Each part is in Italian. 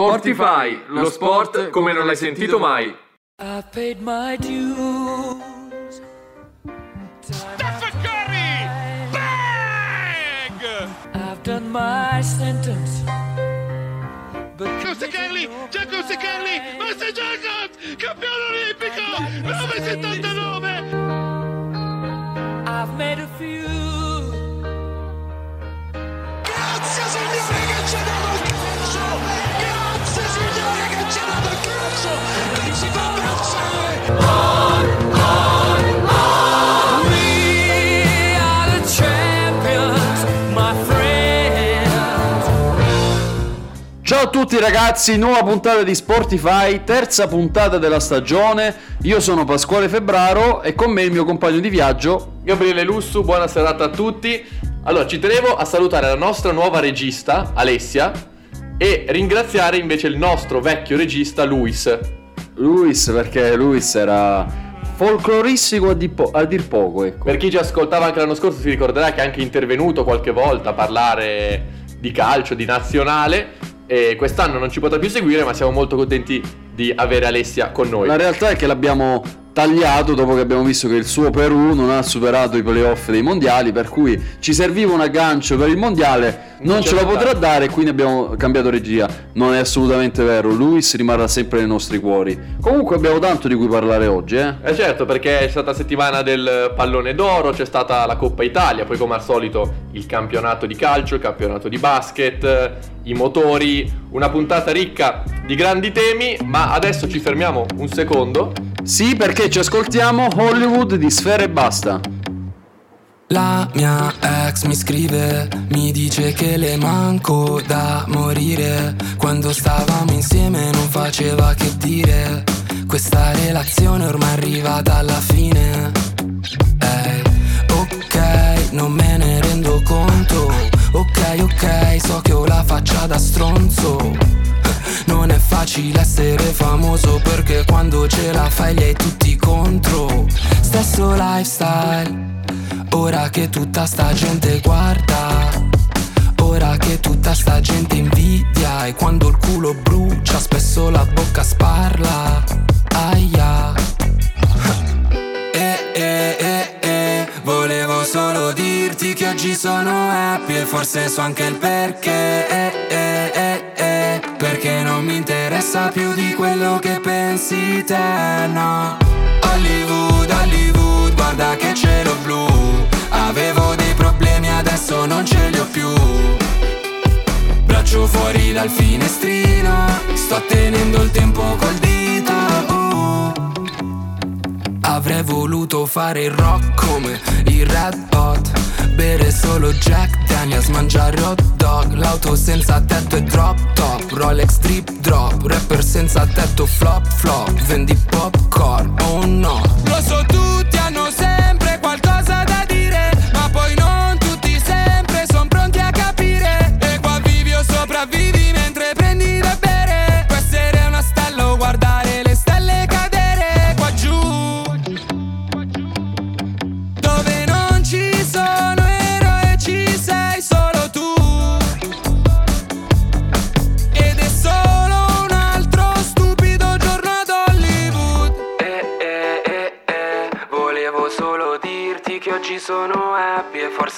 Sportify, lo sport come non l'hai sentito mai. I paid my dues. Stephen Curry! Bang! I've done my sentence. But Giusto Carli, Giacomo Carli, Master Jacobs, campione olimpico, 979! I've made a few. Grazie signore che ci ha dato il calcio! Che ci fa abbracciare! We are the champions, my friends. Ciao a tutti ragazzi, nuova puntata di Sportify, terza puntata della stagione. Io sono Pasquale Febbraro e con me il mio compagno di viaggio. Gabriele Lussu, buona serata a tutti. Allora, ci tenevo a salutare la nostra nuova regista, Alessia, e ringraziare invece il nostro vecchio regista, Luis. Luis, perché Luis era folcloristico a, di po- a dir poco, ecco. Per chi ci ascoltava anche l'anno scorso si ricorderà che è anche intervenuto qualche volta a parlare di calcio, di nazionale. E quest'anno non ci potrà più seguire, ma siamo molto contenti di avere Alessia con noi. La realtà è che l'abbiamo tagliato dopo che abbiamo visto che il suo Perù non ha superato i playoff dei mondiali, per cui ci serviva un aggancio per il mondiale, non, Non ce lo potrà dare e quindi abbiamo cambiato regia. Non è assolutamente vero, Luis rimarrà sempre nei nostri cuori. Comunque abbiamo tanto di cui parlare oggi, eh. Eh certo, perché è stata settimana del pallone d'oro, c'è stata la Coppa Italia, poi come al solito il campionato di calcio, il campionato di basket, i motori, una puntata ricca di grandi temi, ma adesso ci fermiamo un secondo. Sì, perché ci ascoltiamo Hollywood di Sfera e Basta. La mia ex mi scrive, mi dice che le manco da morire. Quando stavamo insieme non faceva che dire. Questa relazione ormai è arrivata alla fine. Ehi, ok, non me ne rendo conto. Ok, ok, so che ho la faccia da stronzo. Non è facile essere famoso perché quando ce la fai li hai tutti contro. Stesso lifestyle. Ora che tutta sta gente guarda Ora che tutta sta gente invidia E quando il culo brucia spesso la bocca sparla Aia Eh eh eh eh Volevo solo dirti che oggi sono happy E forse so anche il perché eh eh eh eh Perché non mi interessa più di quello che pensi te no. Hollywood, Hollywood, guarda che cielo blu. Avevo dei problemi, adesso non ce li ho più. Braccio fuori dal finestrino Sto tenendo il tempo col dito. Uh. Avrei voluto fare il rock come i Red Hot Bere solo Jack Daniels, mangiare hot dog L'auto senza tetto e drop top Rolex drip drop Rapper senza tetto flop flop Vendi popcorn, oh no. Lo so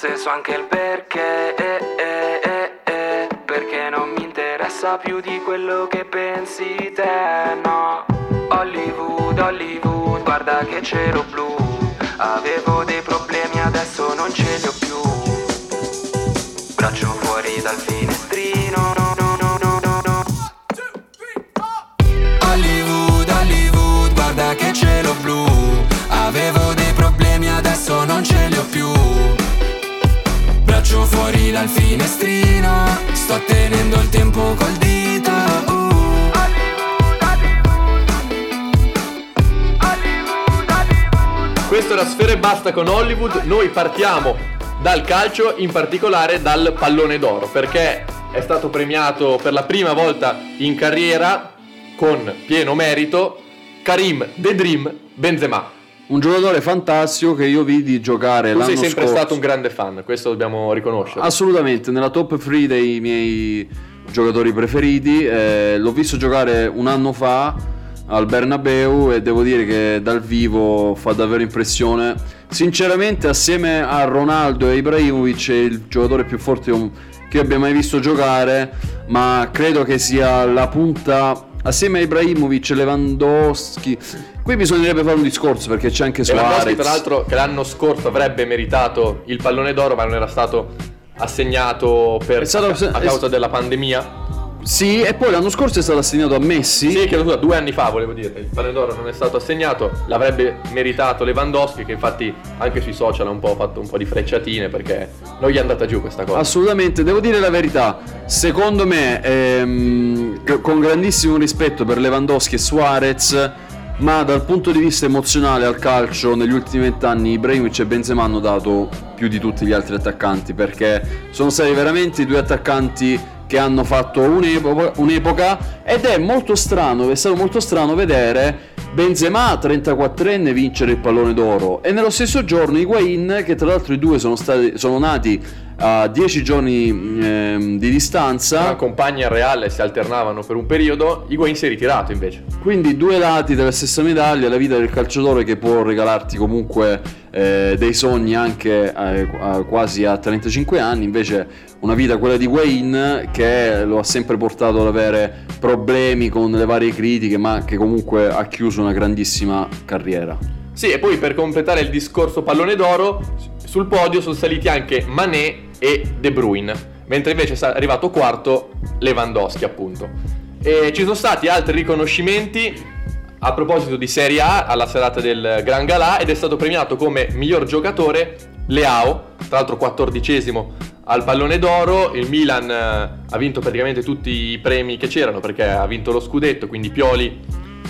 E forse so anche il perché eh eh eh eh Perché non mi interessa più di quello che pensi te no. Hollywood, Hollywood, guarda che cielo blu Avevo dei problemi, adesso non ce li fuori dal finestrino Sto tenendo il tempo col dito uh. Questo era Sfere Basta con Hollywood, noi partiamo dal calcio, in particolare dal pallone d'oro, perché è stato premiato per la prima volta in carriera con pieno merito Karim The Dream Benzema. Un giocatore fantastico che io vidi giocare Tu l'anno sei sempre scorso. stato un grande fan, questo dobbiamo riconoscere. Assolutamente, nella top 3 dei miei giocatori preferiti. eh, l'ho visto giocare un anno fa al Bernabeu e devo dire che dal vivo fa davvero impressione. Sinceramente, assieme a Ronaldo e Ibrahimovic è il giocatore più forte che abbia mai visto giocare, ma credo che sia la punta assieme a Ibrahimovic Lewandowski. Qui bisognerebbe fare un discorso perché c'è anche Suarez. tra l'altro che l'anno scorso avrebbe meritato il pallone d'oro ma non era stato assegnato per, È stato- a, a causa della pandemia. Sì, e poi l'anno scorso è stato assegnato a Messi. Sì, che scusa, due anni fa volevo dire, il pallone d'oro non è stato assegnato, l'avrebbe meritato Lewandowski che infatti anche sui social ha un po' fatto un po' di frecciatine perché non gli è andata giù questa cosa. Assolutamente, devo dire la verità. Secondo me, ehm, con grandissimo rispetto per Lewandowski e Suarez, ma dal punto di vista emozionale al calcio, negli ultimi vent'anni Ibrahimovic e Benzema hanno dato più di tutti gli altri attaccanti perché sono stati veramente due attaccanti che hanno fatto un'epoca, un'epoca ed è molto strano, è stato molto strano vedere Benzema 34enne vincere il pallone d'oro e nello stesso giorno Higuain che tra l'altro i due sono, stati, sono nati a 10 giorni ehm, di distanza compagna reale si alternavano per un periodo, Higuain si è ritirato invece. quindi due lati della stessa medaglia la vita del calciatore che può regalarti comunque eh, dei sogni anche eh, quasi a 35 anni invece una vita quella di Wayne che lo ha sempre portato ad avere problemi con le varie critiche ma che comunque ha chiuso una grandissima carriera Sì, e poi per completare il discorso pallone d'oro, sul podio sono saliti anche Mané e De Bruyne, mentre invece è arrivato quarto Lewandowski, appunto. E ci sono stati altri riconoscimenti a proposito di Serie A alla serata del Gran Galà ed è stato premiato come miglior giocatore Leao, tra l'altro quattordicesimo al pallone d'oro, il Milan eh, ha vinto praticamente tutti i premi che c'erano perché ha vinto lo scudetto, quindi Pioli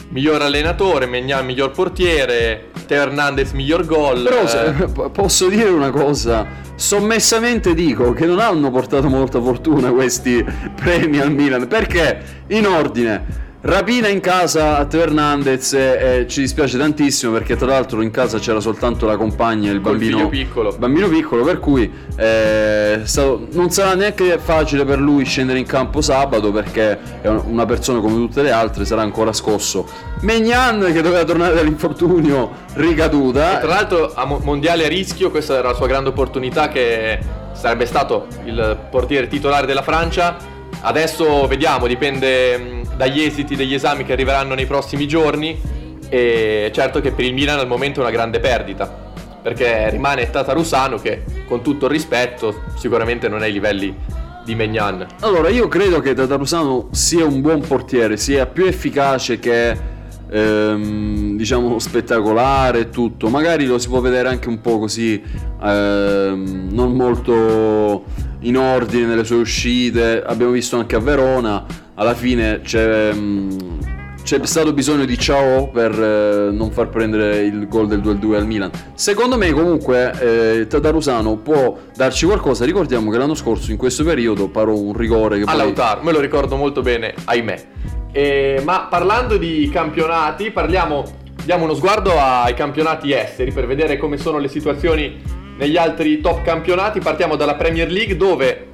miglior allenatore, Megnan miglior portiere, Teo Hernandez miglior gol. Però eh, se- posso dire una cosa, sommessamente dico che non hanno portato molta fortuna questi premi al Milan, perché? In ordine rapina in casa a Teo Hernandez e, e ci dispiace tantissimo perché tra l'altro in casa c'era soltanto la compagna e il bambino piccolo. bambino piccolo per cui eh, stato- non sarà neanche facile per lui scendere in campo sabato perché è un- una persona come tutte le altre sarà ancora scosso Megnan che doveva tornare dall'infortunio ricaduta Tra l'altro a mo- mondiale a rischio, questa era la sua grande opportunità che sarebbe stato il portiere titolare della Francia. Adesso vediamo, dipende mh, dagli esiti degli esami che arriveranno nei prossimi giorni e certo che per il Milan al momento è una grande perdita. Perché rimane Tatarusano che con tutto il rispetto sicuramente non è ai livelli di Megnan. Allora, io credo che Tatarusano sia un buon portiere, sia più efficace che ehm, diciamo spettacolare e tutto. Magari lo si può vedere anche un po' così, ehm, non molto in ordine nelle sue uscite. Abbiamo visto anche a Verona, alla fine c'è. mm, c'è stato bisogno di Ciao per eh, non far prendere il gol del 2-2 al Milan. Secondo me, comunque, eh, Tatarusano può darci qualcosa. Ricordiamo che l'anno scorso, in questo periodo, parò un rigore che a poi Lautaro, me lo ricordo molto bene, ahimè. E- ma parlando di campionati, parliamo, diamo uno sguardo ai campionati esteri per vedere come sono le situazioni negli altri top campionati. Partiamo dalla Premier League dove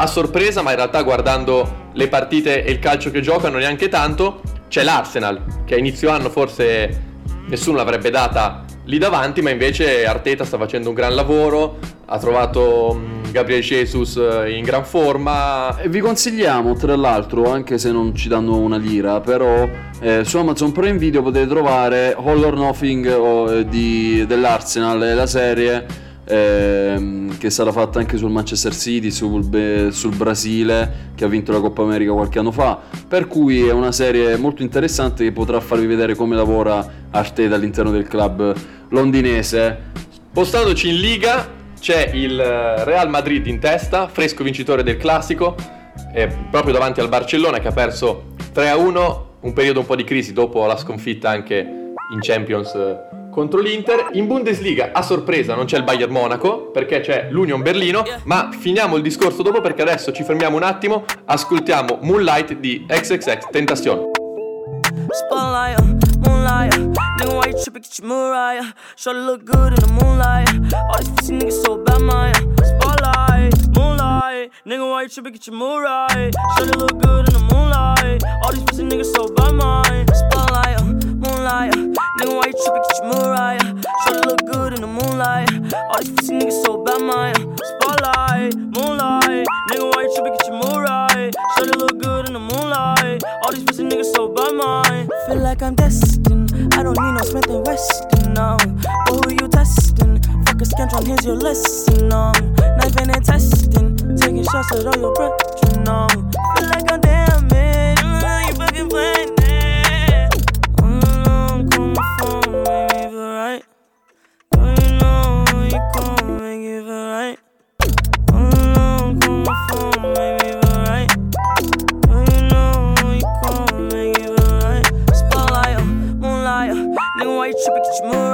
a sorpresa, ma in realtà guardando le partite e il calcio che giocano neanche tanto, c'è l'Arsenal che a inizio anno forse nessuno l'avrebbe data lì davanti, ma invece Arteta sta facendo un gran lavoro, ha trovato mh, Gabriel Jesus eh, in gran forma, vi consigliamo, tra l'altro, anche se non ci danno una lira, però eh, su Amazon Prime Video potete trovare All or Nothing o, eh, di- dell'Arsenal, la serie ehm, che stata fatta anche sul Manchester City, sul, sul Brasile, che ha vinto la Coppa America qualche anno fa, per cui è una serie molto interessante che potrà farvi vedere come lavora Arteta all'interno del club londinese. Spostandoci in Liga c'è il Real Madrid in testa, fresco vincitore del classico, proprio davanti al Barcellona che ha perso 3-1, un periodo un po' di crisi dopo la sconfitta anche in Champions eh, contro l'Inter. In Bundesliga a sorpresa non c'è il Bayern Monaco perché c'è l'Union Berlino, ma finiamo il discorso dopo perché adesso ci fermiamo un attimo, ascoltiamo Moonlight di XXX Tentacion. Moonlight. Shorty look good in the moonlight. All these niggas so bad, uh, nigga, why you tripping? Get your mood right. Should look good in the moonlight. All these pussy niggas so by mine. Spotlight, uh, moonlight. uh, Nigga, why you tripping? Get your mood right. Should look good in the moonlight. All these pussy niggas so by mine. Spotlight, moonlight. Nigga, why you tripping? Get your mood right. Should look good in the moonlight. All these pussy niggas so by mine. Feel like I'm destined. I don't need no Smith and Weston now. But who you testing? Fuck a scantron, here's your lesson. Um, knifing and testing, taking shots at all your brethren. Um, feel like I'm. Mm, fucking it. Mm, phone, make me feel right. You know you make feel right? Mm, call my phone, make me feel right. You know you gon' make it feel right? Spotlight, moonlight, nigga, why you tripping? Get your mood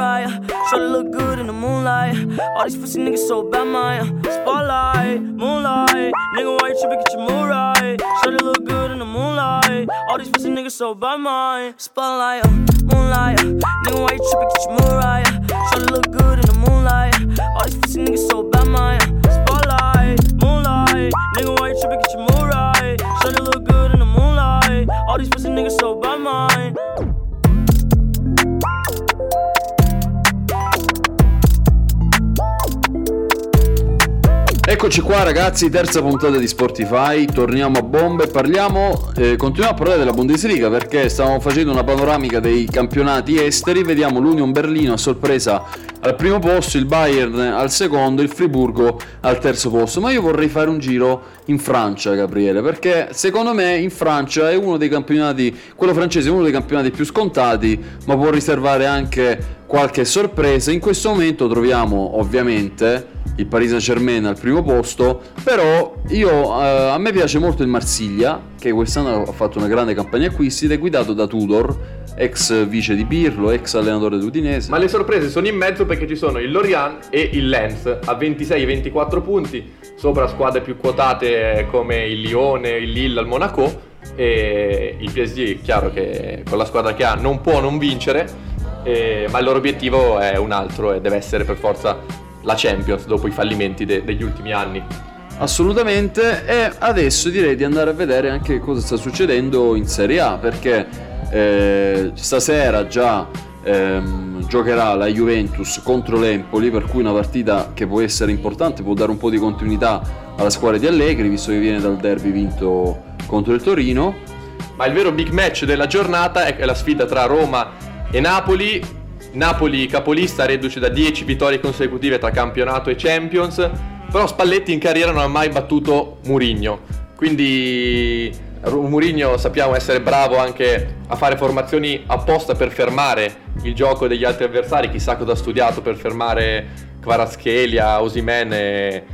Try to look good in the moonlight. All these pussy niggas so bad, my uh, spotlight, moonlight, nigga, why you tripping? Get your mood right. Try to look good in the moonlight. All these pussy niggas so bad, my spotlight, uh, moonlight, uh, nigga, why you tripping? Get your mood right. uh, Try to look good in the moonlight. All these pussy niggas so Eccoci qua ragazzi, terza puntata di Sportify, torniamo a bombe parliamo, eh, continuiamo a parlare della Bundesliga perché stavamo facendo una panoramica dei campionati esteri, vediamo l'Union Berlino a sorpresa al primo posto, il Bayern al secondo, il Friburgo al terzo posto, ma io vorrei fare un giro in Francia Gabriele perché secondo me in Francia è uno dei campionati, quello francese è uno dei campionati più scontati ma può riservare anche qualche sorpresa, in questo momento troviamo ovviamente il Paris Saint Germain al primo posto, però io, eh, a me piace molto il Marsiglia, che quest'anno ha fatto una grande campagna acquisti ed è guidato da Tudor, ex vice di Pirlo, ex allenatore dell'Udinese. Ma le sorprese sono in mezzo perché ci sono il Lorient e il Lens a 26 e 24 punti, sopra squadre più quotate come il Lione, il Lille, il Monaco e il PSG, chiaro che con la squadra che ha non può non vincere, eh, ma il loro obiettivo è un altro e deve essere per forza la Champions dopo i fallimenti de- degli ultimi anni. Assolutamente, e adesso direi di andare a vedere anche cosa sta succedendo in Serie A, perché eh, stasera già ehm, giocherà la Juventus contro l'Empoli, per cui una partita che può essere importante, può dare un po' di continuità alla squadra di Allegri, visto che viene dal derby vinto contro il Torino. Ma il vero big match della giornata è la sfida tra Roma e Napoli. Napoli capolista reduce da 10 vittorie consecutive tra campionato e Champions, però Spalletti in carriera non ha mai battuto Murigno. Quindi Murigno sappiamo essere bravo anche a fare formazioni apposta per fermare il gioco degli altri avversari, chissà cosa ha studiato per fermare Kvaratskhelia, Osimen e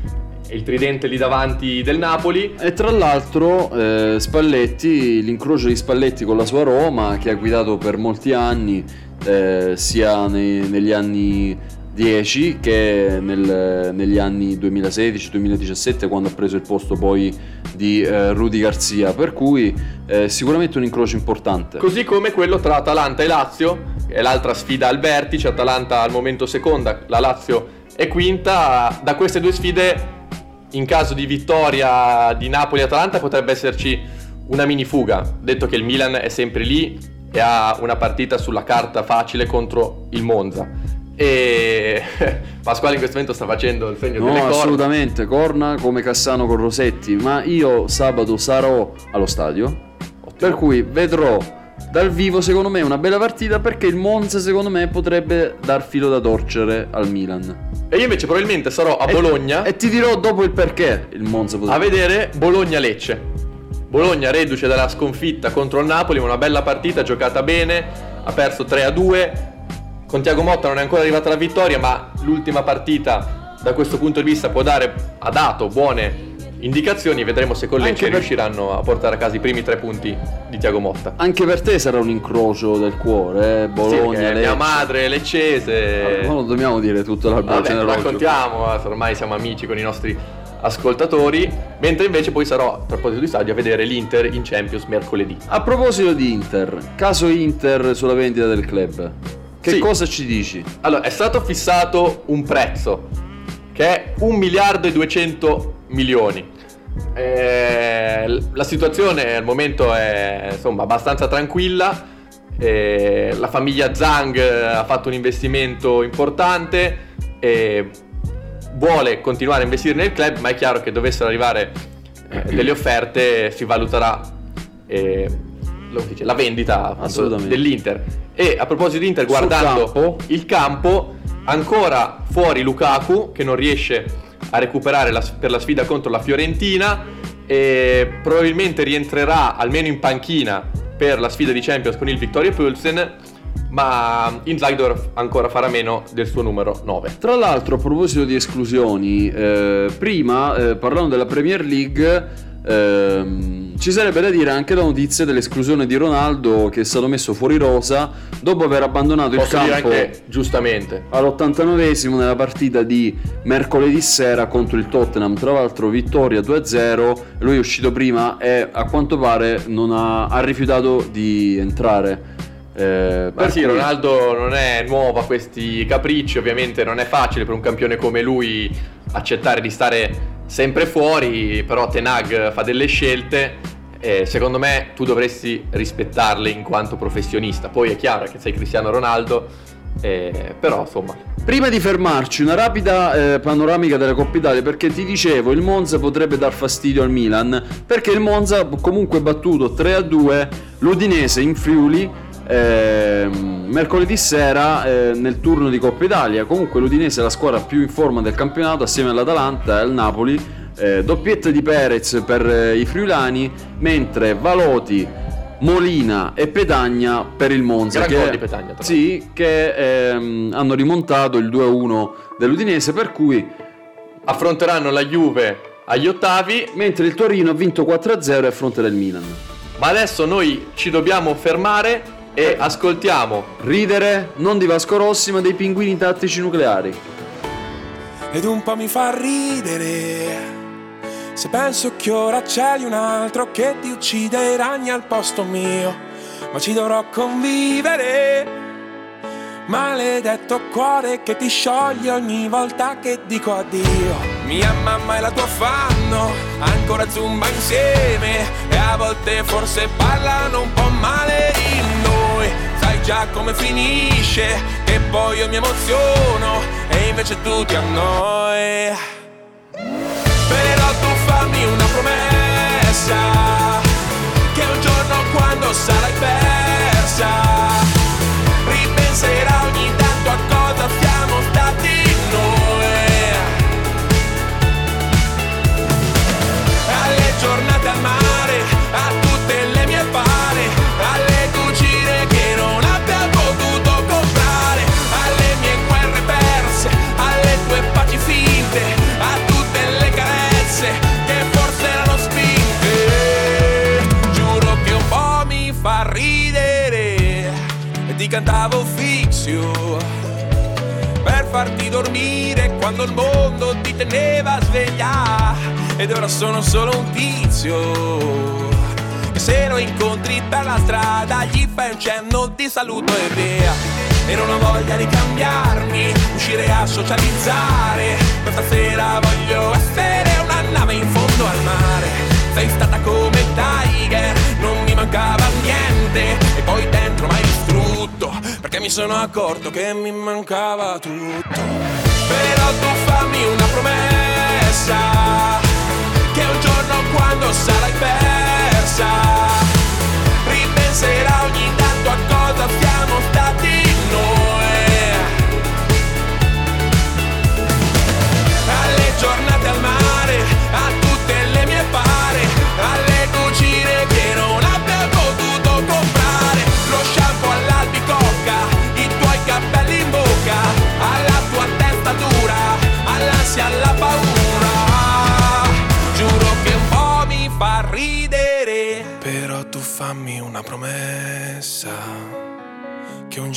il tridente lì davanti del Napoli. E tra l'altro eh, Spalletti, l'incrocio di Spalletti con la sua Roma, che ha guidato per molti anni, eh, sia nei- negli anni 10 che nel- negli anni 2016-2017, quando ha preso il posto poi di eh, Rudy Garzia. Per cui eh, sicuramente un incrocio importante. Così come quello tra Atalanta e Lazio, è l'altra sfida al vertice, Atalanta al momento seconda, la Lazio è quinta. Da queste due sfide, in caso di vittoria di Napoli e Atalanta, potrebbe esserci una mini fuga, detto che il Milan è sempre lì e ha una partita sulla carta facile contro il Monza. E Pasquale in questo momento sta facendo il segno delle No, corna. assolutamente, corna come Cassano con Rosetti, ma io sabato sarò allo stadio, per cui vedrò dal vivo secondo me una bella partita perché il Monza secondo me potrebbe dar filo da torcere al Milan. E io invece probabilmente sarò a Bologna. E ti dirò dopo il perché il Monza a potrebbe... vedere Bologna-Lecce. Bologna reduce dalla sconfitta contro il Napoli, una bella partita giocata bene, ha perso 3-2. Con Tiago Motta non è ancora arrivata la vittoria, ma l'ultima partita da questo punto di vista può dare, ha dato buone indicazioni. Vedremo se con Lecce per- riusciranno a portare a casa i primi tre punti di Tiago Motta. Anche per te sarà un incrocio del cuore, eh? Sì, Bologna, Lecce. mia madre leccese. Ma non dobbiamo dire tutto l'albero Vabbè, lo genealogico. raccontiamo, eh, ormai siamo amici con i nostri ascoltatori. Mentre invece poi sarò, a proposito di stadio, a vedere l'Inter in Champions mercoledì. A proposito di Inter, caso Inter sulla vendita del club, che Sì. cosa ci dici? Allora, è stato fissato un prezzo che è 1 miliardo e 200 milioni. Eh, la situazione al momento è insomma abbastanza tranquilla. Eh, la famiglia Zhang ha fatto un investimento importante e vuole continuare a investire nel club, ma è chiaro che dovessero arrivare eh, delle offerte, si valuterà eh, dice, la vendita appunto, dell'Inter. E a proposito di Inter, guardando campo. il campo, ancora fuori Lukaku che non riesce a recuperare la- per la sfida contro la Fiorentina e probabilmente rientrerà almeno in panchina per la sfida di Champions con il Victoria Pulsen, ma Inzaghi ancora farà meno del suo numero 9. Tra l'altro, a proposito di esclusioni, eh, prima eh, parlando della Premier League, ehm, ci sarebbe da dire anche la notizia dell'esclusione di Ronaldo che è stato messo fuori rosa dopo aver abbandonato Posso il campo anche giustamente. all'89esimo nella partita di mercoledì sera contro il Tottenham. Tra l'altro, vittoria 2-0. Lui è uscito prima e a quanto pare non ha, ha rifiutato di entrare. Eh, Ma sì, cui- Ronaldo non è nuovo a questi capricci, ovviamente non è facile per un campione come lui accettare di stare sempre fuori, però Tenag fa delle scelte e secondo me tu dovresti rispettarle in quanto professionista. Poi è chiaro che sei Cristiano Ronaldo, eh, però insomma, Prima di fermarci, una rapida eh, panoramica della Coppa Italia perché ti dicevo il Monza potrebbe dar fastidio al Milan perché il Monza ha comunque battuto 3-2 l'Udinese in Friuli ehm, mercoledì sera eh, nel turno di Coppa Italia. Comunque l'Udinese è la squadra più in forma del campionato assieme all'Atalanta e al Napoli. Eh, doppietta di Perez per eh, i friulani mentre Valoti Molina e Petagna per il Monza Gran che, Petagna, sì, che ehm, hanno rimontato il 2-1 dell'Udinese per cui affronteranno la Juve agli ottavi, mentre il Torino ha vinto 4-0 a fronte del Milan ma adesso noi ci dobbiamo fermare e ascoltiamo ridere non di Vasco Rossi ma dei pinguini tattici nucleari ed un po' mi fa ridere. Se penso che ora c'è un altro che ti uccide i ragni al posto mio, ma ci dovrò convivere. Maledetto cuore che ti scioglie ogni volta che dico addio. Mia mamma e la tua fanno ancora zumba insieme e a volte forse parlano un po' male di noi. Già come finisce, che poi io mi emoziono e invece tu ti annoi. Però tu fammi una promessa Che un giorno quando sarai persa Ripenserai ogni dormire quando il mondo ti teneva sveglia. Ed ora sono solo un tizio. Che se lo incontri per la strada gli fai un cenno di saluto e via. E non ho voglia di cambiarmi uscire a socializzare. Questa sera voglio essere una nave in fondo al mare. Sei stata come Tiger non mi mancava niente. E poi dentro m'hai distrutto mi sono accorto che mi mancava tutto. Però tu fammi una promessa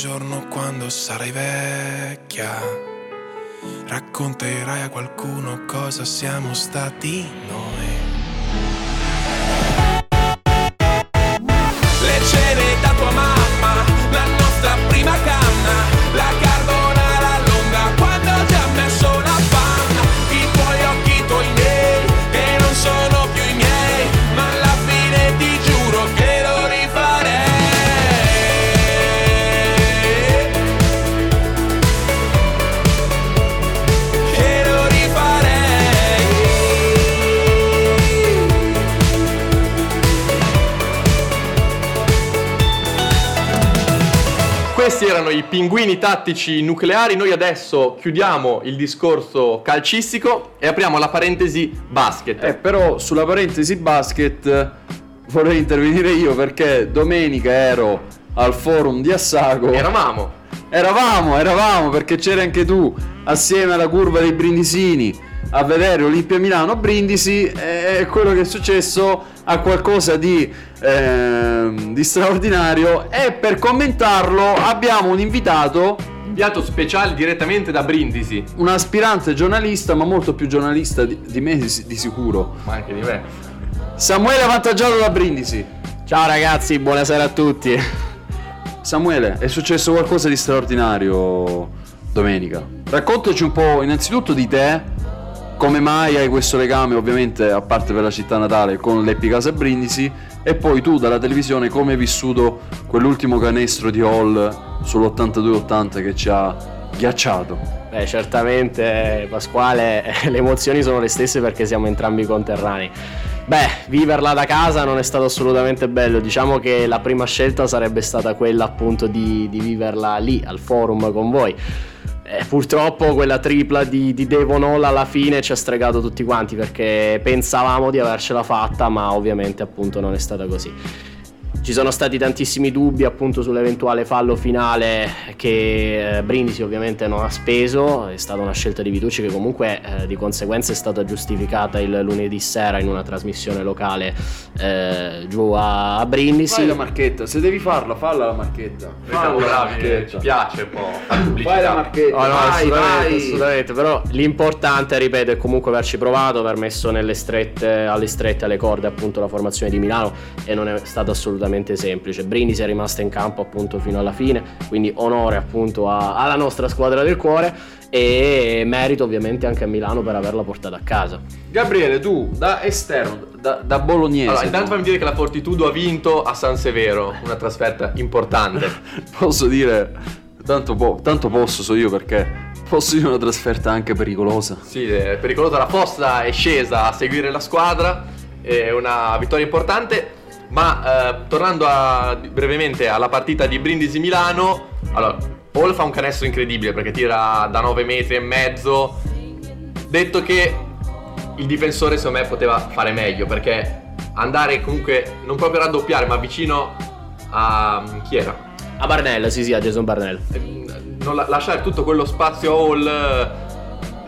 giorno quando sarai vecchia racconterai a qualcuno cosa siamo stati noi. I pinguini tattici nucleari. Noi adesso chiudiamo il discorso calcistico e apriamo la parentesi basket. Eh, però sulla parentesi basket eh, vorrei intervenire io perché domenica ero al forum di Assago. Eravamo. Eravamo, eravamo perché c'eri anche tu assieme alla curva dei Brindisini a vedere Olimpia Milano Brindisi e quello che è successo ha qualcosa di, ehm, di straordinario e per commentarlo abbiamo un invitato, Inviato speciale direttamente da Brindisi, un aspirante giornalista ma molto più giornalista di, di me di, di sicuro, ma anche di me. Samuele avvantaggiato da Brindisi. Ciao ragazzi, buonasera a tutti. Samuele, è successo qualcosa di straordinario domenica. Raccontaci un po' innanzitutto di te, come mai hai questo legame, ovviamente a parte per la città natale, con l'Epicasa Brindisi, e poi tu dalla televisione come hai vissuto quell'ultimo canestro di Hall sull'82-80 che ci ha ghiacciato. Beh, certamente Pasquale, le emozioni sono le stesse perché siamo entrambi conterranei. Beh, viverla da casa non è stato assolutamente bello, diciamo che la prima scelta sarebbe stata quella appunto di, di viverla lì, al forum con voi. Eh, purtroppo quella tripla di, di Devon Hall alla fine ci ha stregato tutti quanti perché pensavamo di avercela fatta, ma ovviamente appunto non è stata così. Ci sono stati tantissimi dubbi appunto sull'eventuale fallo finale che eh, Brindisi ovviamente non ha speso, è stata una scelta di Vitucci che comunque eh, di conseguenza è stata giustificata il lunedì sera in una trasmissione locale eh, giù a, a Brindisi. Fai la marchetta, se devi farla, falla la marchetta. Siamo bravi, ci piace un po' Fai la marchetta, Oh, no, vai, assolutamente, vai. assolutamente, però l'importante, ripeto, è comunque averci provato, aver messo nelle strette, alle strette, alle corde appunto la formazione di Milano e non è stato assolutamente semplice. Brindisi è rimasta in campo appunto fino alla fine, quindi onore appunto a- alla nostra squadra del cuore e merito ovviamente anche a Milano per averla portata a casa. Gabriele, tu da esterno, da, da bolognese, Allora, intanto fammi dire che la Fortitudo ha vinto a San Severo, una trasferta importante. posso dire, tanto, po- tanto posso so io perché posso dire una trasferta anche pericolosa. Sì, è pericolosa. La Fossa è scesa a seguire la squadra, è una vittoria importante. Ma eh, tornando a- brevemente alla partita di Brindisi-Milano, allora, Hall fa un canestro incredibile perché tira da 9 metri e mezzo. Detto che il difensore secondo me poteva fare meglio perché andare comunque non proprio a raddoppiare ma vicino a chi era? A Barnell, sì sì, a Jason Barnell. Eh, non la- lasciare tutto quello spazio a Hall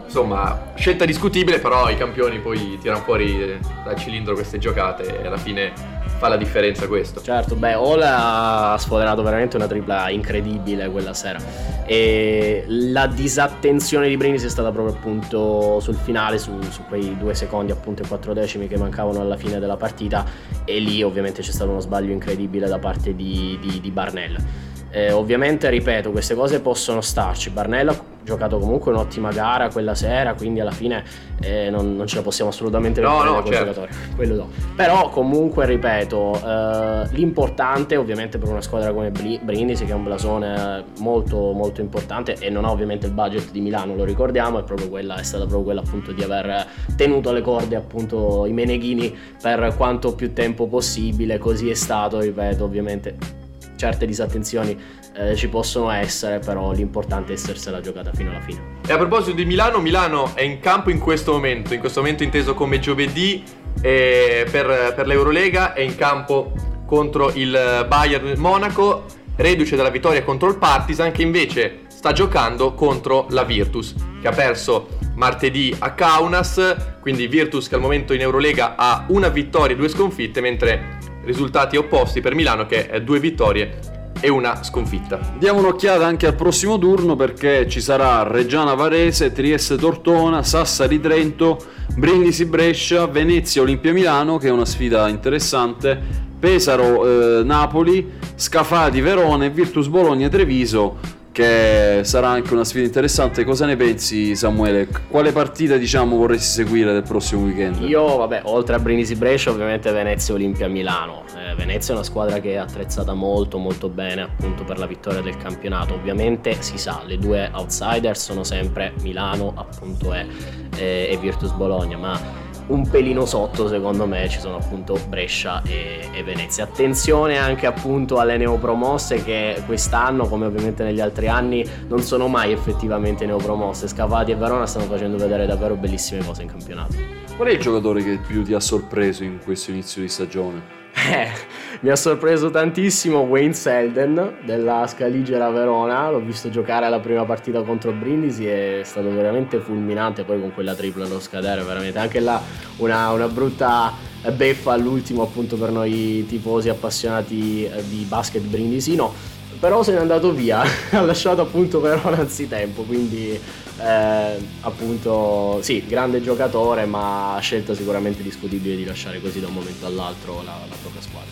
insomma scelta discutibile però i campioni poi tirano fuori eh, dal cilindro queste giocate e alla fine fa la differenza questo Certo, beh, Ola ha sfoderato veramente una tripla incredibile quella sera. E la disattenzione di Brindisi è stata proprio appunto sul finale, su, su quei due secondi appunto e quattro decimi che mancavano alla fine della partita. E lì ovviamente c'è stato uno sbaglio incredibile da parte di, di- di Barnell. Eh, ovviamente, ripeto, queste cose possono starci. Barnell ha giocato comunque un'ottima gara quella sera, quindi alla fine eh, non, non ce la possiamo assolutamente No, no, certo. giocatore. Quello no. Però comunque, ripeto, eh, l'importante ovviamente per una squadra come Bri- Brindisi, che è un blasone molto molto importante e non ha ovviamente il budget di Milano, lo ricordiamo, è, proprio quella, è stata proprio quella appunto di aver tenuto alle corde appunto i Meneghini per quanto più tempo possibile, così è stato, ripeto, ovviamente certe disattenzioni eh, ci possono essere, però l'importante è essersela giocata fino alla fine. e a proposito di Milano Milano è in campo in questo momento in questo momento inteso come giovedì eh, per, per l'Eurolega è in campo contro il Bayern Monaco reduce dalla vittoria contro il Partizan che invece sta giocando contro la Virtus che ha perso martedì a Kaunas quindi Virtus che al momento in Eurolega ha una vittoria e due sconfitte mentre risultati opposti per Milano che è due vittorie e una sconfitta. Diamo un'occhiata anche al prossimo turno perché ci sarà Reggiana Varese, Trieste Tortona, Sassari Trento, Brindisi Brescia, Venezia Olimpia Milano che è una sfida interessante, Pesaro eh, Napoli, Scafati Verona e Virtus Bologna Treviso che sarà anche una sfida interessante. Cosa ne pensi Samuele? Quale partita diciamo vorresti seguire del prossimo weekend? Io, vabbè, oltre a Brindisi Brescia, ovviamente Venezia Olimpia Milano. Eh, Venezia è una squadra che è attrezzata molto molto bene appunto per la vittoria del campionato. Ovviamente si sa, le due outsider sono sempre Milano appunto e, e- e Virtus Bologna, ma un pelino sotto secondo me ci sono appunto Brescia e, e Venezia. Attenzione anche appunto alle neopromosse che quest'anno come ovviamente negli altri anni non sono mai effettivamente neopromosse. Scavati e Verona stanno facendo vedere davvero bellissime cose in campionato. Qual è il giocatore che più ti ha sorpreso in questo inizio di stagione? Eh, mi ha sorpreso tantissimo Wayne Selden della Scaligera Verona, l'ho visto giocare alla prima partita contro Brindisi e è stato veramente fulminante. Poi con quella tripla allo scadere, veramente anche là una, una brutta beffa all'ultimo appunto per noi tifosi appassionati eh, di basket brindisino, però se n'è andato via, ha lasciato appunto Verona anzitempo, quindi eh, appunto sì, grande giocatore ma scelta sicuramente discutibile di lasciare così da un momento all'altro la, la propria squadra.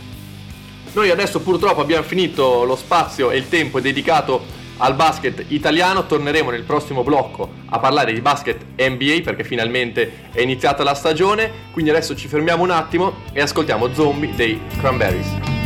Noi adesso purtroppo abbiamo finito lo spazio e il tempo dedicato al basket italiano, torneremo nel prossimo blocco a parlare di basket NBA perché finalmente è iniziata la stagione, quindi adesso ci fermiamo un attimo e ascoltiamo Zombie dei Cranberries.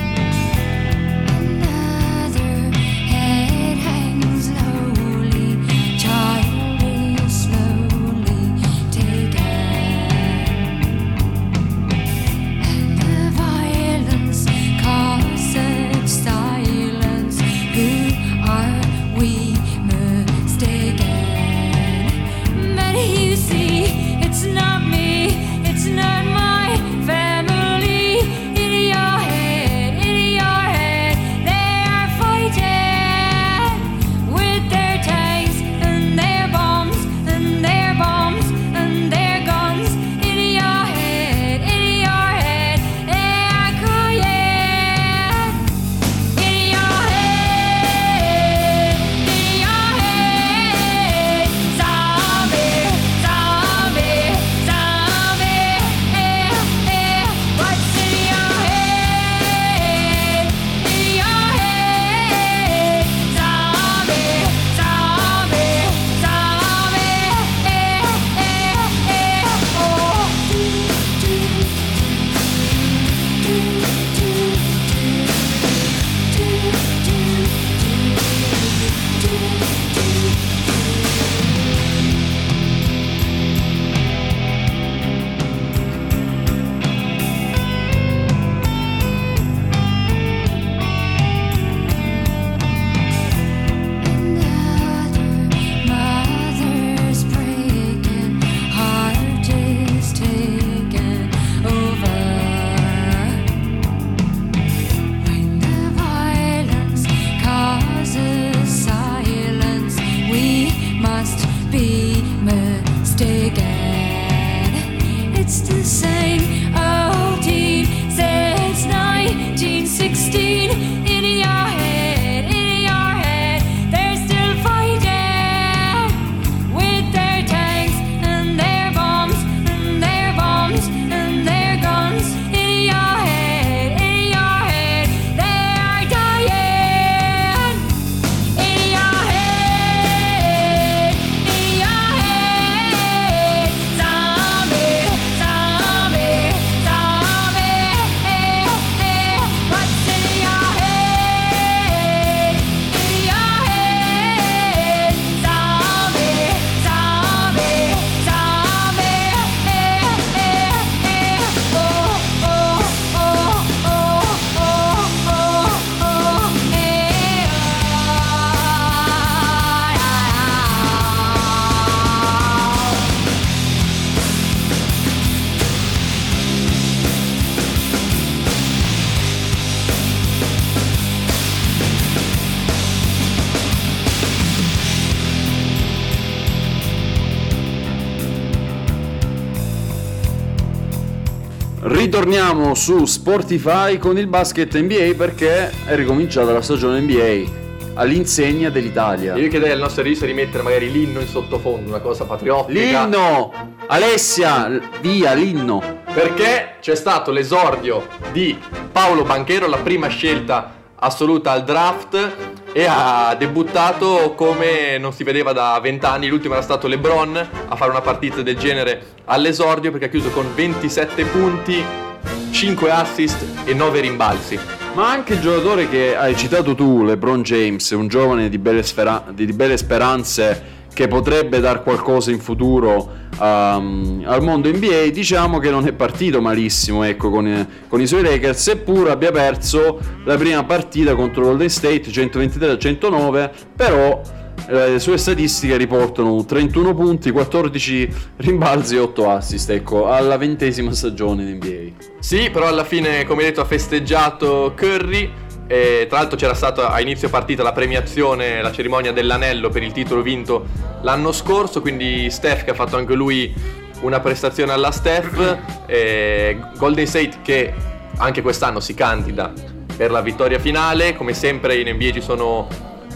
Su Sportify con il basket NBA perché è ricominciata la stagione NBA all'insegna dell'Italia. Io chiederei al nostro regista di mettere magari l'inno in sottofondo, una cosa patriottica. L'inno! Alessia, via l'inno! Perché c'è stato l'esordio di Paolo Banchero, la prima scelta assoluta al draft e ha debuttato come non si vedeva da vent'anni, l'ultimo era stato LeBron a fare una partita del genere all'esordio perché ha chiuso con 27 punti, 5 assist e 9 rimbalzi. Ma anche il giocatore che hai citato tu, LeBron James, un giovane di belle, sfera- di belle speranze che potrebbe dar qualcosa in futuro um, al mondo NBA, diciamo che non è partito malissimo ecco, con, con i suoi Lakers, seppur abbia perso la prima partita contro Golden State 123 a 109, però le sue statistiche riportano 31 punti, 14 rimbalzi e 8 assist, ecco, alla ventesima stagione in NBA. Sì, però alla fine, come detto, ha festeggiato Curry. E tra l'altro c'era stata a inizio partita la premiazione, la cerimonia dell'anello per il titolo vinto l'anno scorso, quindi Steph che ha fatto anche lui una prestazione alla Steph, e Golden State che anche quest'anno si candida per la vittoria finale, come sempre in NBA ci sono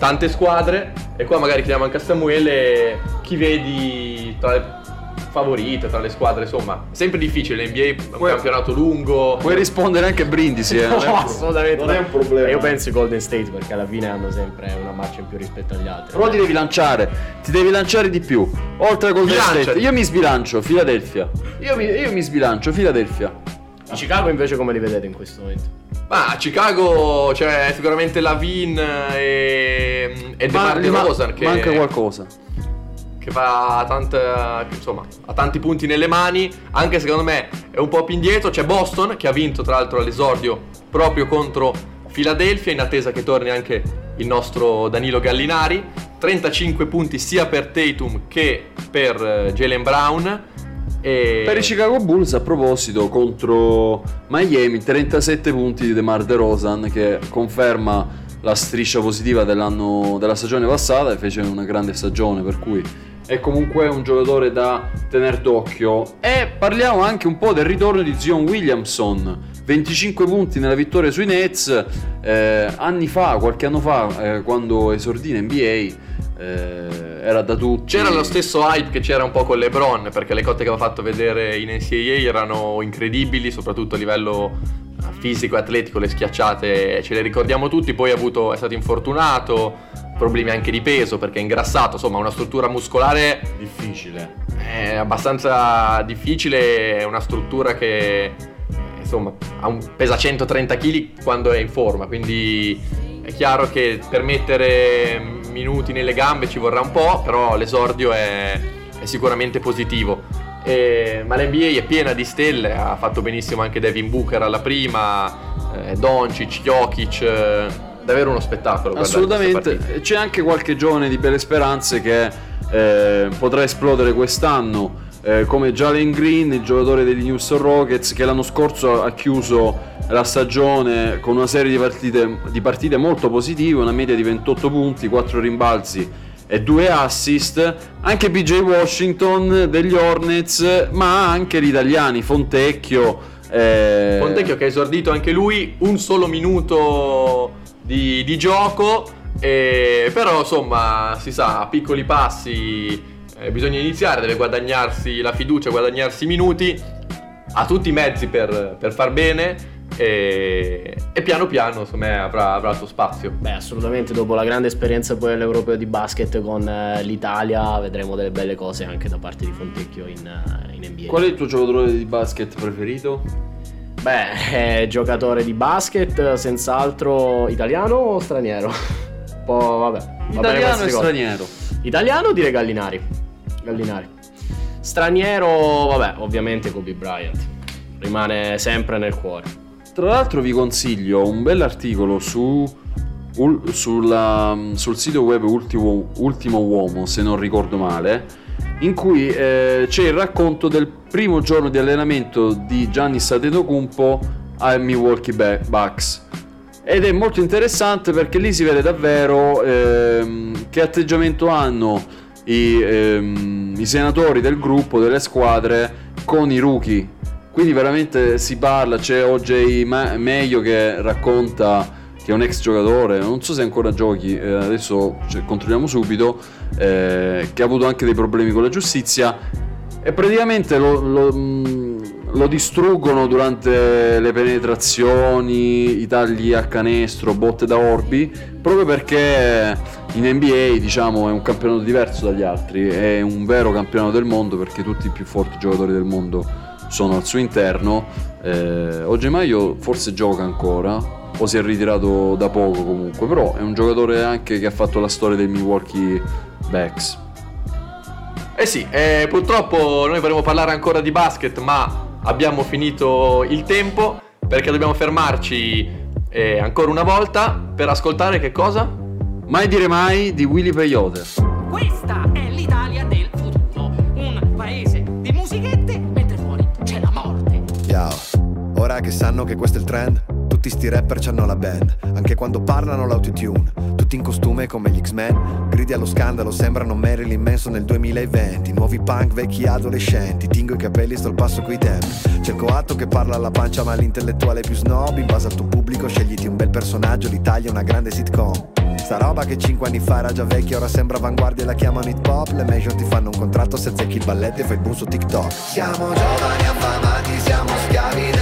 tante squadre e qua magari chiediamo anche a Samuele chi vedi tra le favorite, tra le squadre, insomma, è sempre difficile, l'NBA è un Puoi- campionato lungo. Puoi rispondere anche a Brindisi, eh? No, assolutamente. non è un problema. E Io penso i Golden State perché alla fine hanno sempre una marcia in più rispetto agli altri. Però ti devi lanciare, ti devi lanciare di più. Oltre a Golden. State, io mi sbilancio, Philadelphia. Io mi, io mi sbilancio, Philadelphia. I Chicago invece come li vedete in questo momento? Ma a Chicago c'è sicuramente Lavin e, e Ma- DeMar ma- DeRozan che, manca qualcosa. che va tanta, che, insomma, ha tanti punti nelle mani, anche secondo me è un po' più indietro, c'è Boston che ha vinto tra l'altro all'esordio proprio contro Philadelphia in attesa che torni anche il nostro Danilo Gallinari, 35 punti sia per Tatum che per eh, Jalen Brown. E... Per i Chicago Bulls, a proposito, contro Miami, 37 punti di DeMar DeRozan che conferma la striscia positiva della stagione passata e fece una grande stagione, per cui è comunque un giocatore da tenere d'occhio. E parliamo anche un po' del ritorno di Zion Williamson. 25 punti nella vittoria sui Nets eh, anni fa, qualche anno fa, eh, quando esordì in NBA, eh, era da tutti. C'era lo stesso hype che c'era un po' con LeBron, perché le cotte che aveva fatto vedere in NCAA erano incredibili, soprattutto a livello eh, fisico e atletico, le schiacciate ce le ricordiamo tutti, poi ha avuto, è stato infortunato, problemi anche di peso perché è ingrassato, insomma una struttura muscolare difficile. è abbastanza difficile, è una struttura che insomma ha un- pesa 130 kg quando è in forma, quindi è chiaro che per mettere minuti nelle gambe ci vorrà un po', però l'esordio è, è sicuramente positivo. E- ma l'NBA è piena di stelle, ha fatto benissimo anche Devin Booker alla prima, eh, Doncic, Jokic, eh, davvero uno spettacolo. Assolutamente, c'è anche qualche giovane di belle speranze che eh, potrà esplodere quest'anno, eh, come Jalen Green, il giocatore degli Houston Rockets, che l'anno scorso ha chiuso la stagione con una serie di partite, di partite molto positive, una media di 28 punti, 4 rimbalzi e 2 assist, anche PJ Washington degli Hornets, ma anche gli italiani, Fontecchio. eh, Fontecchio che ha esordito anche lui un solo minuto di, di gioco, e- però insomma si sa, a piccoli passi eh, bisogna iniziare, deve guadagnarsi la fiducia, guadagnarsi i minuti, ha tutti i mezzi per, per far bene e, e piano piano insomma avrà, avrà il suo spazio. Beh, assolutamente, dopo la grande esperienza poi all'Europeo di basket con eh, l'Italia, vedremo delle belle cose anche da parte di Fontecchio in, eh, in NBA. Qual è il tuo giocatore di basket preferito? Beh, è giocatore di basket, senz'altro italiano o straniero? Un po', vabbè. va bene Italiano e straniero. Italiano direi Gallinari. Gallinari. Straniero, vabbè, ovviamente Kobe Bryant. Rimane sempre nel cuore. Tra l'altro vi consiglio un bell'articolo su, ul- sulla- sul sito web Ultimo, Ultimo Uomo, se non ricordo male, in cui eh, c'è il racconto del primo giorno di allenamento di Giannis Antetokounmpo ai Milwaukee Bucks. Ed è molto interessante perché lì si vede davvero ehm, che atteggiamento hanno i, ehm, i senatori del gruppo, delle squadre con i rookie. Quindi veramente si parla, c'è OJ Ma- Meglio che racconta che è un ex giocatore, non so se ancora giochi, eh, adesso cioè, controlliamo subito, eh, che ha avuto anche dei problemi con la giustizia e praticamente lo, lo- mh, lo distruggono durante le penetrazioni, i tagli a canestro, botte da orbi, proprio perché in NBA diciamo è un campionato diverso dagli altri, è un vero campionato del mondo perché tutti i più forti giocatori del mondo sono al suo interno. Eh, Oggi Maio forse gioca ancora, o si è ritirato da poco comunque, però è un giocatore anche che ha fatto la storia dei Milwaukee Bucks. Eh sì, eh, purtroppo noi vorremmo parlare ancora di basket, ma abbiamo finito il tempo perché dobbiamo fermarci eh, ancora una volta per ascoltare che cosa? Mai dire mai di Willy Peyote. Questa è l'Italia del futuro. Un paese di musichette mentre fuori c'è la morte. Ciao. Ora che sanno che questo è il trend, tutti sti rapper c'hanno la band, anche quando parlano l'autotune, tutti in costume come gli X-Men, gridi allo scandalo, sembrano Marilyn Manson nel 2020, nuovi punk, vecchi adolescenti, tingo i capelli, sto al passo coi tempi, c'è il coatto che parla alla pancia ma l'intellettuale più snob, in base al tuo pubblico scegliti un bel personaggio, l'Italia è una grande sitcom. Sta roba che 5 anni fa era già vecchia, ora sembra avanguardia e la chiamano hip hop. Le major ti fanno un contratto se zecchi il balletto e fai il boom su TikTok. Siamo giovani affamati, siamo schiavi dell'aria.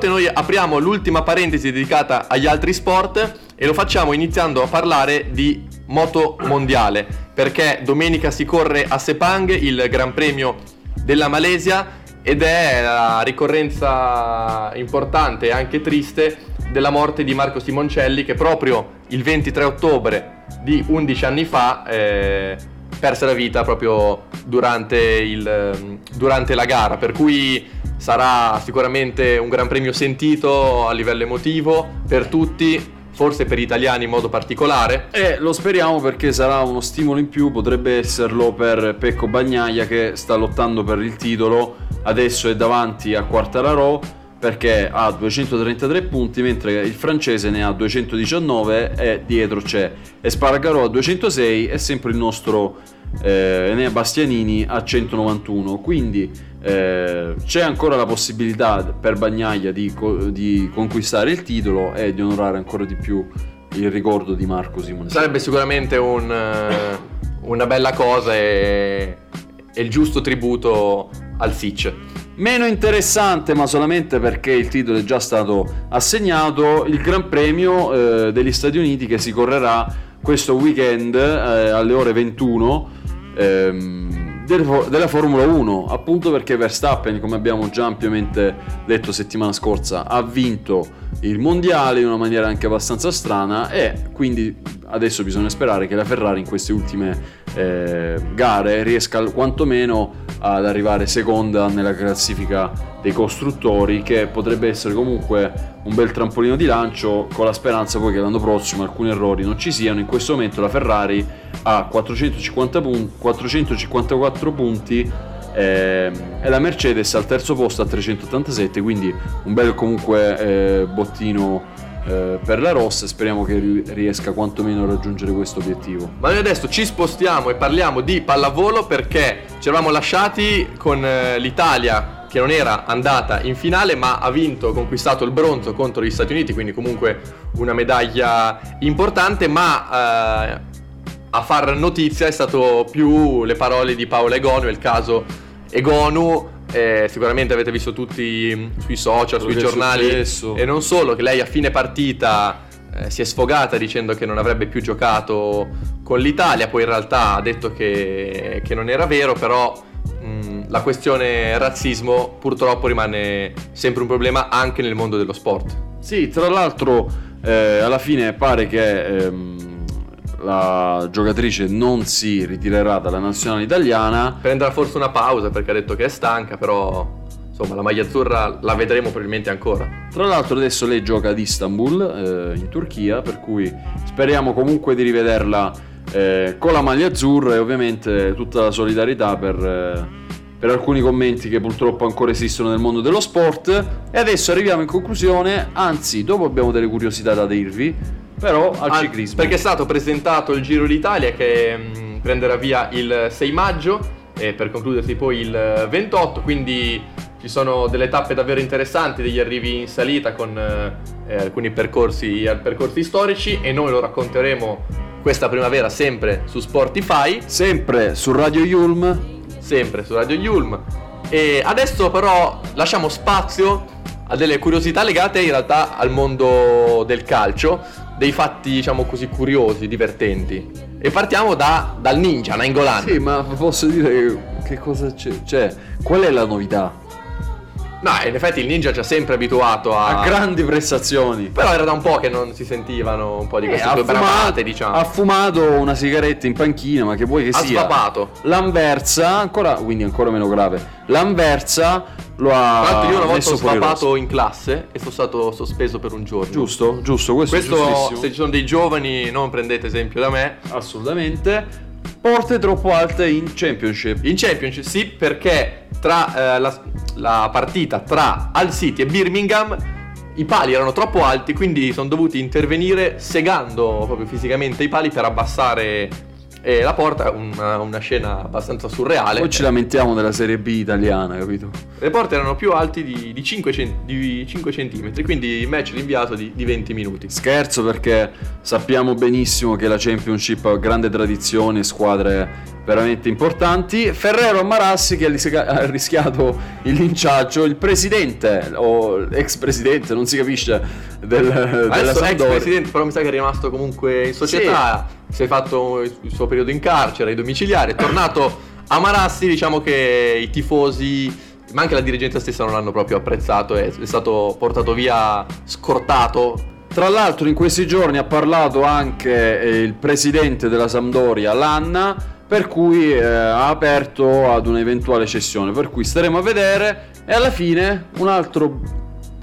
Peyote, noi apriamo l'ultima parentesi dedicata agli altri sport e lo facciamo iniziando a parlare di moto mondiale, perché domenica si corre a Sepang il Gran Premio della Malesia ed è la ricorrenza importante e anche triste della morte di Marco Simoncelli che proprio il 23 ottobre di 11 anni fa eh, perse la vita proprio durante, il, durante la gara, per cui sarà sicuramente un gran premio sentito a livello emotivo per tutti, forse per gli italiani in modo particolare. E lo speriamo perché sarà uno stimolo in più, potrebbe esserlo per Pecco Bagnaia che sta lottando per il titolo, adesso è davanti a Quartararo perché ha 233 punti mentre il francese ne ha 219 e dietro c'è Espargaro a 206 e sempre il nostro eh, Enea Bastianini a 191 quindi eh, c'è ancora la possibilità per Bagnaia di, di conquistare il titolo e di onorare ancora di più il ricordo di Marco Simone Sarebbe sicuramente un, eh, una bella cosa e, e il giusto tributo al Sitch. Meno interessante, ma solamente perché il titolo è già stato assegnato, il Gran Premio eh, degli Stati Uniti che si correrà questo weekend eh, alle ore 21 ehm, del- della Formula 1, appunto perché Verstappen, come abbiamo già ampiamente detto settimana scorsa, ha vinto il mondiale in una maniera anche abbastanza strana e quindi adesso bisogna sperare che la Ferrari in queste ultime eh, gare riesca quantomeno ad arrivare seconda nella classifica dei costruttori che potrebbe essere comunque un bel trampolino di lancio con la speranza poi che l'anno prossimo alcuni errori non ci siano. In questo momento la Ferrari ha 450 pun- 454 punti ehm, e la Mercedes al terzo posto a 387 quindi un bel comunque eh, bottino eh, per la Rossa speriamo che ri- riesca quantomeno a raggiungere questo obiettivo. Ma noi adesso ci spostiamo e parliamo di pallavolo perché ci eravamo lasciati con eh, l'Italia che non era andata in finale ma ha vinto, conquistato il bronzo contro gli Stati Uniti, quindi comunque una medaglia importante, ma eh, a far notizia è stato più le parole di Paola Egonu il caso Egonu. eh, sicuramente avete visto tutti mm, sui social, Quello sui giornali e non solo che lei a fine partita eh, si è sfogata dicendo che non avrebbe più giocato con l'Italia, poi in realtà ha detto che, che non era vero, però mh, la questione razzismo purtroppo rimane sempre un problema anche nel mondo dello sport. Sì, tra l'altro eh, alla fine pare che ehm, la giocatrice non si ritirerà dalla nazionale italiana. Prenderà forse una pausa perché ha detto che è stanca, però insomma la maglia azzurra la vedremo probabilmente ancora. Tra l'altro adesso lei gioca ad Istanbul, eh, in Turchia, per cui speriamo comunque di rivederla eh, con la maglia azzurra e ovviamente tutta la solidarietà per, eh, per alcuni commenti che purtroppo ancora esistono nel mondo dello sport. E adesso arriviamo in conclusione, anzi dopo abbiamo delle curiosità da dirvi, però al Ah, ciclismo. Perché è stato presentato il Giro d'Italia che mh, prenderà via il 6 maggio e per concludersi poi il 28, quindi ci sono delle tappe davvero interessanti, degli arrivi in salita con eh, alcuni percorsi, percorsi storici. E noi lo racconteremo questa primavera sempre su Sportify, Sempre su Radio Yulm, sempre su Radio Yulm. E adesso però lasciamo spazio a delle curiosità legate in realtà al mondo del calcio, dei fatti diciamo così curiosi, divertenti. E partiamo da- dal ninja, Nainggolan. Sì, ma posso dire che cosa c'è? Cioè, qual è la novità? No, in effetti il ninja ci ha sempre abituato a... A grandi prestazioni. Però era da un po' che non si sentivano un po' di Eh, queste ha, due fumato, bravate, diciamo. ha fumato una sigaretta in panchina, ma che vuoi che Ha sia? svapato. L'Anversa, ancora, quindi ancora meno grave. L'Anversa lo ha Tra l'altro io una volta ho svapato in classe e sono stato sospeso per un giorno. Giusto, giusto, questo, Questo, se ci sono dei giovani, non prendete esempio da me. Assolutamente. Porte troppo alte in Championship. In Championship sì, perché tra eh, la, la partita tra Al City e Birmingham i pali erano troppo alti, quindi sono dovuti intervenire segando proprio fisicamente i pali per abbassare eh, la porta, una, una scena abbastanza surreale. Poi ci lamentiamo della Serie B italiana, capito? Le porte erano più alti di, di 5, cen- di 5 centimetri, quindi il match rinviato di, di 20 minuti. Scherzo perché sappiamo benissimo che la Championship ha grande tradizione, squadre veramente importanti. Ferrero Marassi che ha rischiato il linciaggio, il presidente o ex presidente, non si capisce, del, della Adesso ex Sampdoria. presidente, però mi sa che è rimasto comunque in società. Si è fatto il suo periodo in carcere, ai domiciliari, è tornato a Marassi. Diciamo che i tifosi, ma anche la dirigenza stessa, non l'hanno proprio apprezzato. È, è stato portato via scortato. Tra l'altro in questi giorni ha parlato anche eh, il presidente della Sampdoria, Lanna, per cui eh, ha aperto ad un'eventuale cessione, per cui staremo a vedere e alla fine un altro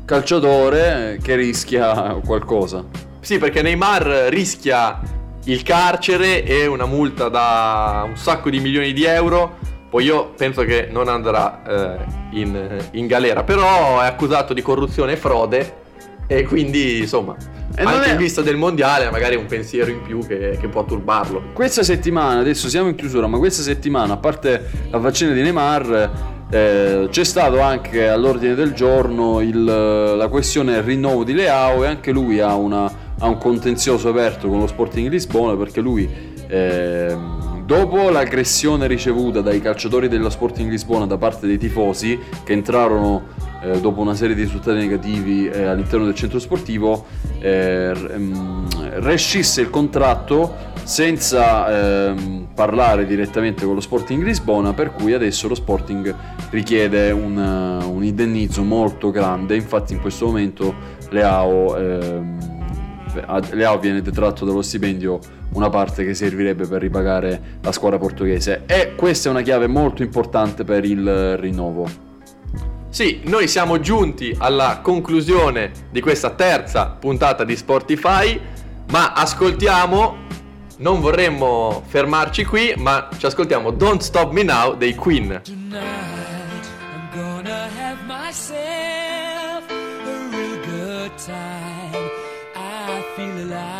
calciatore eh, che rischia qualcosa. Sì, perché Neymar rischia il carcere e una multa da un sacco di milioni di euro. Poi io penso che non andrà eh, in, in galera, però è accusato di corruzione e frode e quindi insomma, E anche è- in vista del mondiale magari un pensiero in più che, che può turbarlo. Questa settimana, adesso siamo in chiusura, ma questa settimana, a parte la faccenda di Neymar, eh, c'è stato anche all'ordine del giorno il- la questione rinnovo di Leao e anche lui ha, una- ha un contenzioso aperto con lo Sporting Lisbona perché lui ehm, dopo l'aggressione ricevuta dai calciatori dello Sporting Lisbona da parte dei tifosi che entrarono eh, dopo una serie di risultati negativi eh, all'interno del centro sportivo eh, ehm, rescisse il contratto senza ehm, parlare direttamente con lo Sporting Lisbona, per cui adesso lo Sporting richiede un, eh, un indennizzo molto grande, infatti in questo momento Leao, ehm, Leao viene detratto dallo stipendio una parte che servirebbe per ripagare la squadra portoghese e questa è una chiave molto importante per il rinnovo. Sì, noi siamo giunti alla conclusione di questa terza puntata di Sportify, ma ascoltiamo, non vorremmo fermarci qui, ma ci ascoltiamo Don't Stop Me Now dei Queen. Tonight feel alive.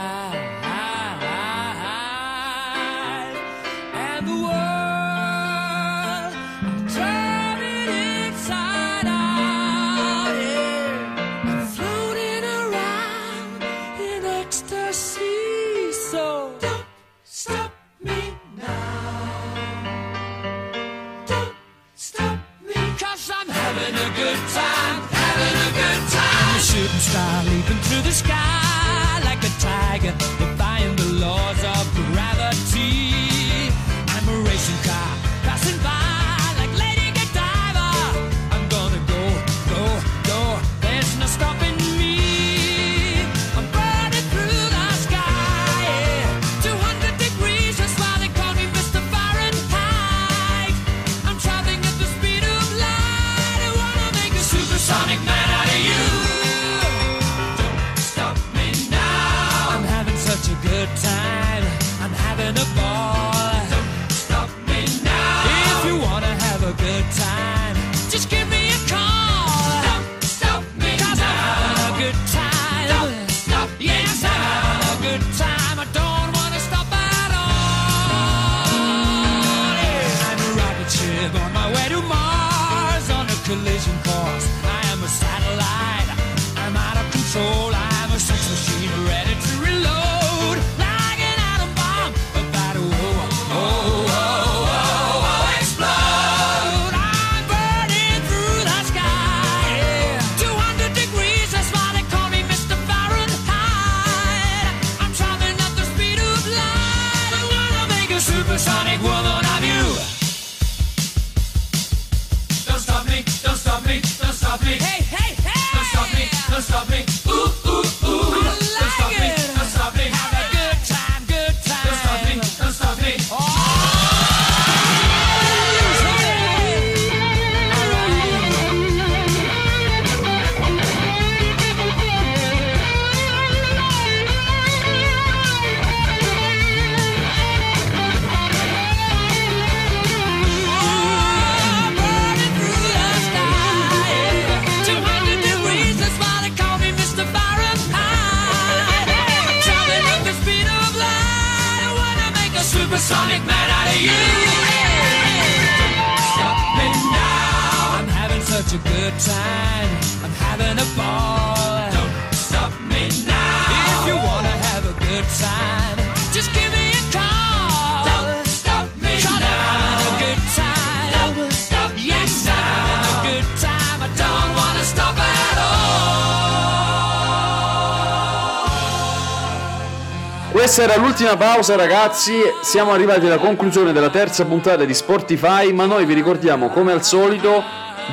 Questa era l'ultima pausa ragazzi, siamo arrivati alla conclusione della terza puntata di Sportify, ma noi vi ricordiamo come al solito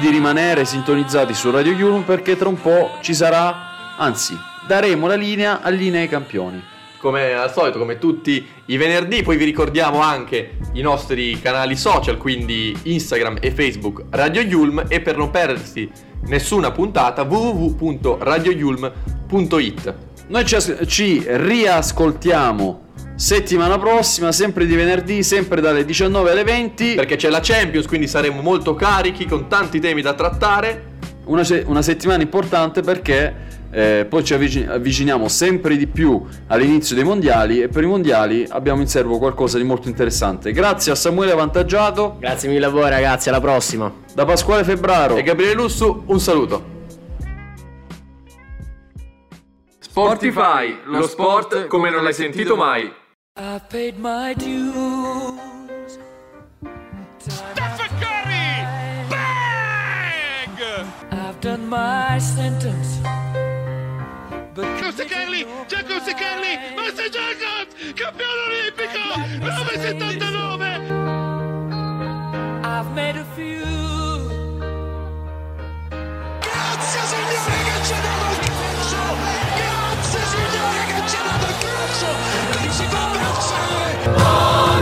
di rimanere sintonizzati su Radio Yulm perché tra un po' ci sarà, anzi daremo la linea a linea campioni. Come al solito, come tutti i venerdì, poi vi ricordiamo anche i nostri canali social, quindi Instagram e Facebook Radio Yulm e per non perdersi nessuna puntata www.radioyulm.it. Noi ci, as- ci riascoltiamo settimana prossima, sempre di venerdì, sempre dalle 19 alle 20. Perché c'è la Champions, quindi saremo molto carichi con tanti temi da trattare. Una, se- una settimana importante perché eh, poi ci avvici- avviciniamo sempre di più all'inizio dei mondiali e per i mondiali abbiamo in serbo qualcosa di molto interessante. Grazie a Samuele Avantaggiato, Grazie mille a voi ragazzi, alla prossima. da Pasquale Febbraro E Gabriele Lussu, un saluto. Sportify, lo sport come non l'hai sentito mai. I paid my dues. Stephen Curry! Bang! I've done my sentence, Giacomo Carli, Giacomo Carli, Master Jacobs, campione olimpico, 979! I've made a few. Grazie signore che ci ha dato il calcio! Mitchell. It's about that Saturday.